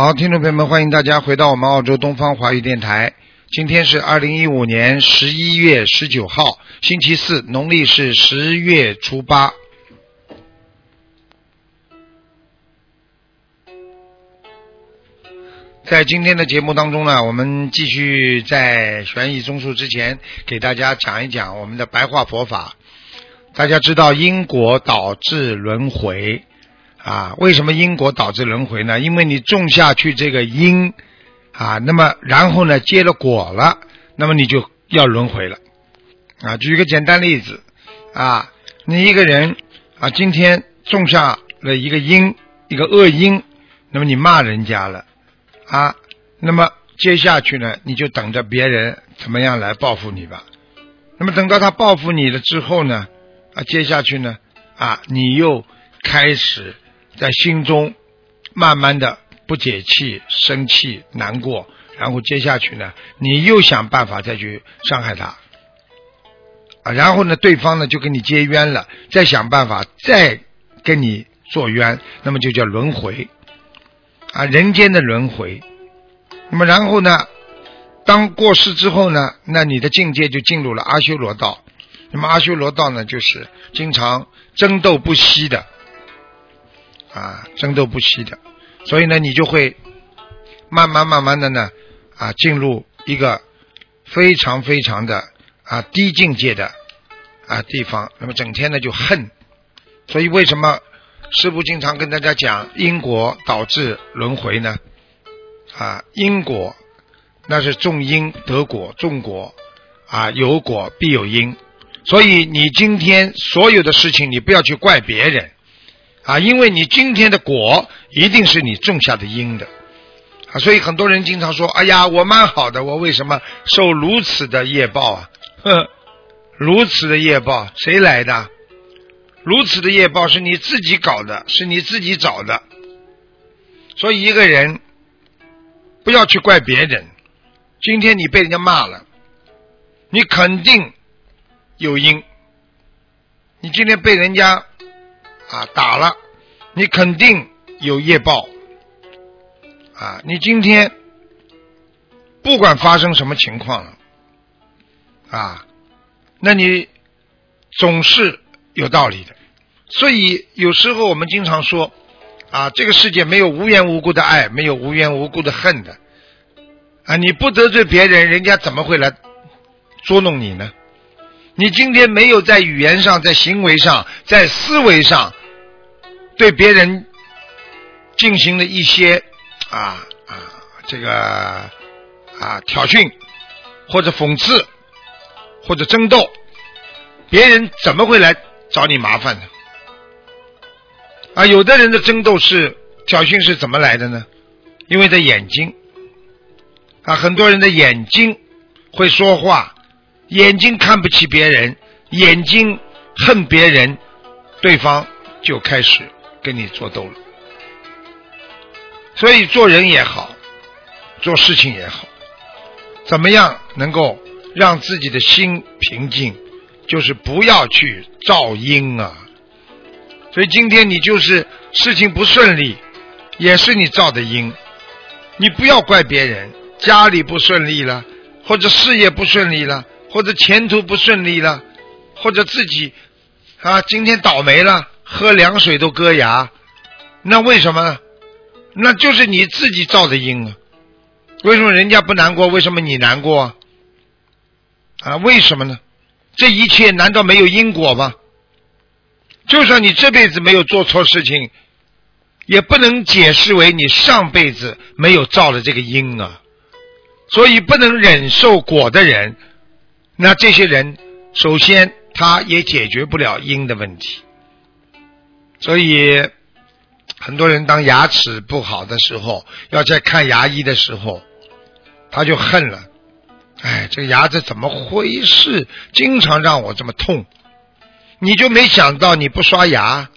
好，听众朋友们，欢迎大家回到我们澳洲东方华语电台。今天是二零一五年十一月十九号，星期四，农历是十月初八。在今天的节目当中呢，我们继续在悬疑综述之前，给大家讲一讲我们的白话佛法。大家知道因果导致轮回。啊，为什么因果导致轮回呢？因为你种下去这个因啊，那么然后呢结了果了，那么你就要轮回了。啊，举一个简单例子啊，你一个人啊，今天种下了一个因，一个恶因，那么你骂人家了啊，那么接下去呢，你就等着别人怎么样来报复你吧。那么等到他报复你了之后呢，啊，接下去呢，啊，你又开始。在心中慢慢的不解气、生气、难过，然后接下去呢，你又想办法再去伤害他啊，然后呢，对方呢就跟你结冤了，再想办法再跟你做冤，那么就叫轮回啊，人间的轮回。那么然后呢，当过世之后呢，那你的境界就进入了阿修罗道。那么阿修罗道呢，就是经常争斗不息的。啊，争斗不息的，所以呢，你就会慢慢慢慢的呢，啊，进入一个非常非常的啊低境界的啊地方。那么整天呢就恨，所以为什么师父经常跟大家讲因果导致轮回呢？啊，因果那是种因得果，种果啊有果必有因，所以你今天所有的事情，你不要去怪别人。啊，因为你今天的果一定是你种下的因的啊，所以很多人经常说：“哎呀，我蛮好的，我为什么受如此的业报啊？”哼，如此的业报谁来的？如此的业报是你自己搞的，是你自己找的。所以一个人不要去怪别人。今天你被人家骂了，你肯定有因。你今天被人家。啊，打了，你肯定有业报啊！你今天不管发生什么情况了啊，那你总是有道理的。所以有时候我们经常说啊，这个世界没有无缘无故的爱，没有无缘无故的恨的啊！你不得罪别人，人家怎么会来捉弄你呢？你今天没有在语言上、在行为上、在思维上。对别人进行了一些啊啊这个啊挑衅或者讽刺或者争斗，别人怎么会来找你麻烦呢？啊，有的人的争斗是挑衅是怎么来的呢？因为的眼睛啊，很多人的眼睛会说话，眼睛看不起别人，眼睛恨别人，对方就开始。跟你作斗了，所以做人也好，做事情也好，怎么样能够让自己的心平静？就是不要去造因啊！所以今天你就是事情不顺利，也是你造的因。你不要怪别人，家里不顺利了，或者事业不顺利了，或者前途不顺利了，或者自己啊今天倒霉了。喝凉水都割牙，那为什么？那就是你自己造的因啊！为什么人家不难过？为什么你难过？啊，为什么呢？这一切难道没有因果吗？就算你这辈子没有做错事情，也不能解释为你上辈子没有造了这个因啊！所以不能忍受果的人，那这些人首先他也解决不了因的问题。所以很多人当牙齿不好的时候，要在看牙医的时候，他就恨了。哎，这个牙子怎么回事？经常让我这么痛。你就没想到你不刷牙，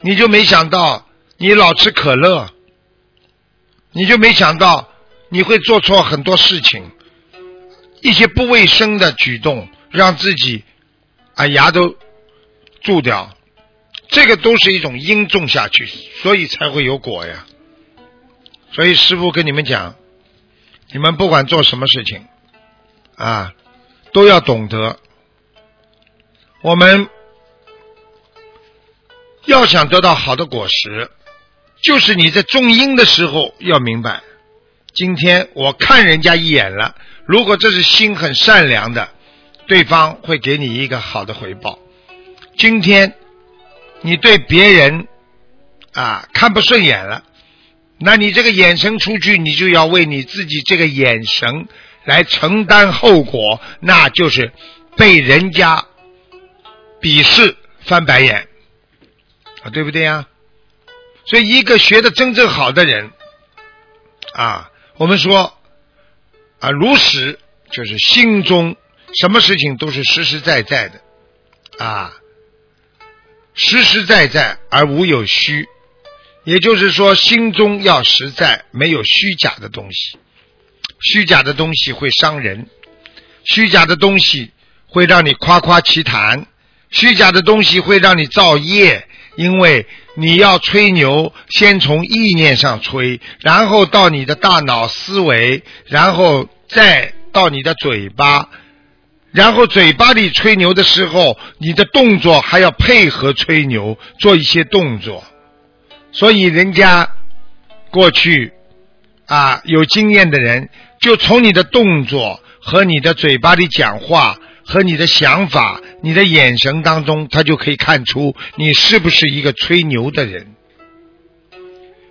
你就没想到你老吃可乐，你就没想到你会做错很多事情，一些不卫生的举动，让自己啊牙都蛀掉。这个都是一种因种下去，所以才会有果呀。所以师傅跟你们讲，你们不管做什么事情啊，都要懂得我们。要想得到好的果实，就是你在种因的时候要明白。今天我看人家一眼了，如果这是心很善良的，对方会给你一个好的回报。今天你对别人啊看不顺眼了，那你这个眼神出去，你就要为你自己这个眼神来承担后果，那就是被人家鄙视、翻白眼。啊，对不对呀？所以，一个学的真正好的人，啊，我们说啊，如实就是心中什么事情都是实实在在的，啊，实实在在而无有虚，也就是说，心中要实在，没有虚假的东西。虚假的东西会伤人，虚假的东西会让你夸夸其谈，虚假的东西会让你造业。因为你要吹牛，先从意念上吹，然后到你的大脑思维，然后再到你的嘴巴，然后嘴巴里吹牛的时候，你的动作还要配合吹牛，做一些动作。所以人家过去啊有经验的人，就从你的动作和你的嘴巴里讲话。和你的想法、你的眼神当中，他就可以看出你是不是一个吹牛的人。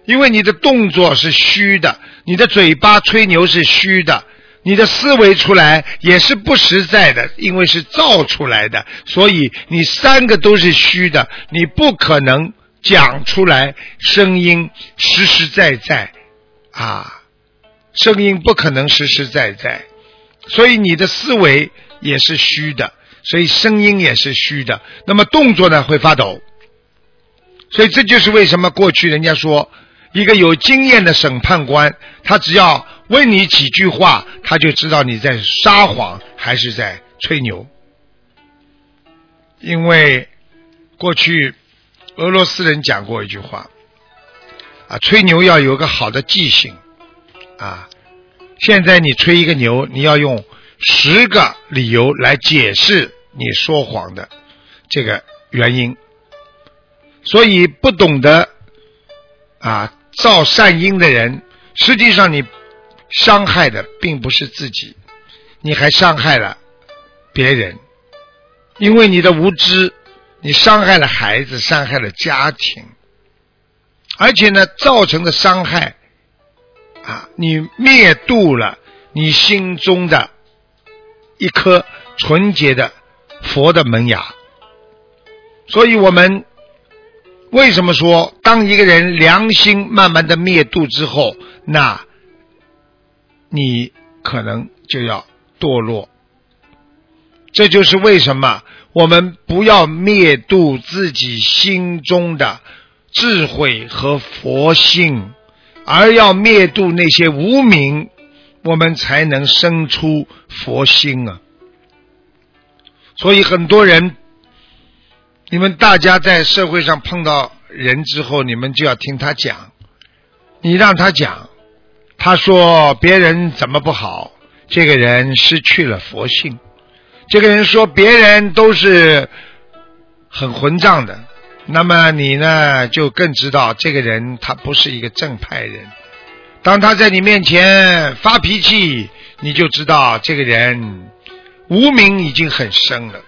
因为你的动作是虚的，你的嘴巴吹牛是虚的，你的思维出来也是不实在的，因为是造出来的，所以你三个都是虚的，你不可能讲出来声音实实在在啊，声音不可能实实在在，所以你的思维。也是虚的，所以声音也是虚的。那么动作呢会发抖，所以这就是为什么过去人家说，一个有经验的审判官，他只要问你几句话，他就知道你在撒谎还是在吹牛。因为过去俄罗斯人讲过一句话，啊，吹牛要有个好的记性，啊，现在你吹一个牛，你要用。十个理由来解释你说谎的这个原因，所以不懂得啊造善因的人，实际上你伤害的并不是自己，你还伤害了别人，因为你的无知，你伤害了孩子，伤害了家庭，而且呢，造成的伤害啊，你灭度了你心中的。一颗纯洁的佛的门牙，所以我们为什么说，当一个人良心慢慢的灭度之后，那你可能就要堕落。这就是为什么我们不要灭度自己心中的智慧和佛性，而要灭度那些无名。我们才能生出佛心啊！所以很多人，你们大家在社会上碰到人之后，你们就要听他讲。你让他讲，他说别人怎么不好，这个人失去了佛性。这个人说别人都是很混账的，那么你呢，就更知道这个人他不是一个正派人。当他在你面前发脾气，你就知道这个人无名已经很深了。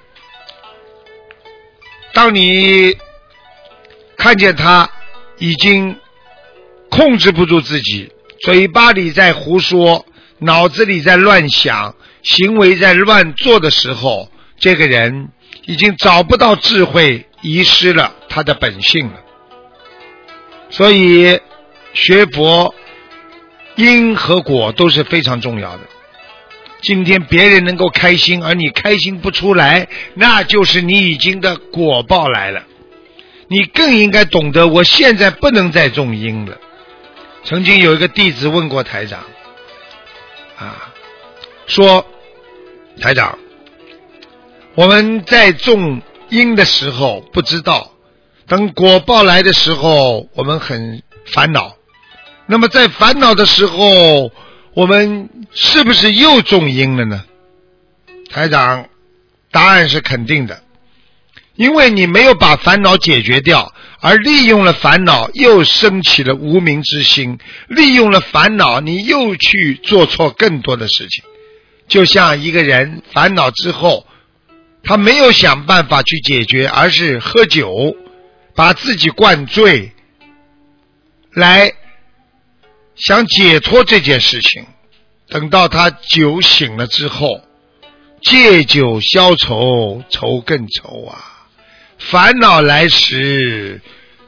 当你看见他已经控制不住自己，嘴巴里在胡说，脑子里在乱想，行为在乱做的时候，这个人已经找不到智慧，遗失了他的本性了。所以学佛因和果都是非常重要的。今天别人能够开心，而你开心不出来，那就是你已经的果报来了。你更应该懂得，我现在不能再种因了。曾经有一个弟子问过台长，啊，说台长，我们在种因的时候不知道，等果报来的时候，我们很烦恼。那么在烦恼的时候，我们是不是又种因了呢？台长，答案是肯定的。因为你没有把烦恼解决掉，而利用了烦恼，又升起了无名之心。利用了烦恼，你又去做错更多的事情。就像一个人烦恼之后，他没有想办法去解决，而是喝酒，把自己灌醉，来想解脱这件事情。等到他酒醒了之后，借酒消愁，愁更愁啊。烦恼来时，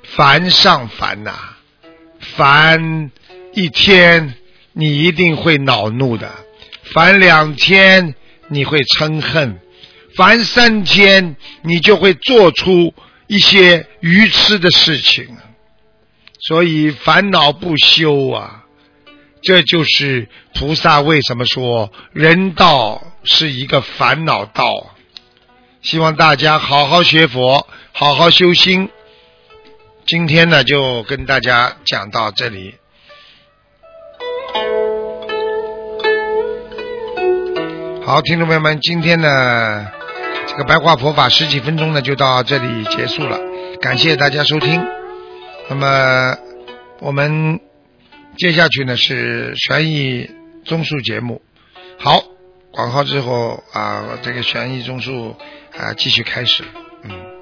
烦上烦呐！烦一天，你一定会恼怒的；烦两天，你会嗔恨；烦三天，你就会做出一些愚痴的事情。所以烦恼不休啊！这就是菩萨为什么说人道是一个烦恼道。希望大家好好学佛，好好修心。今天呢，就跟大家讲到这里。好，听众朋友们，今天呢，这个白话佛法十几分钟呢，就到这里结束了。感谢大家收听。那么，我们接下去呢是悬疑综述节目。好，广告之后啊，这个悬疑综述。啊，继续开始，嗯。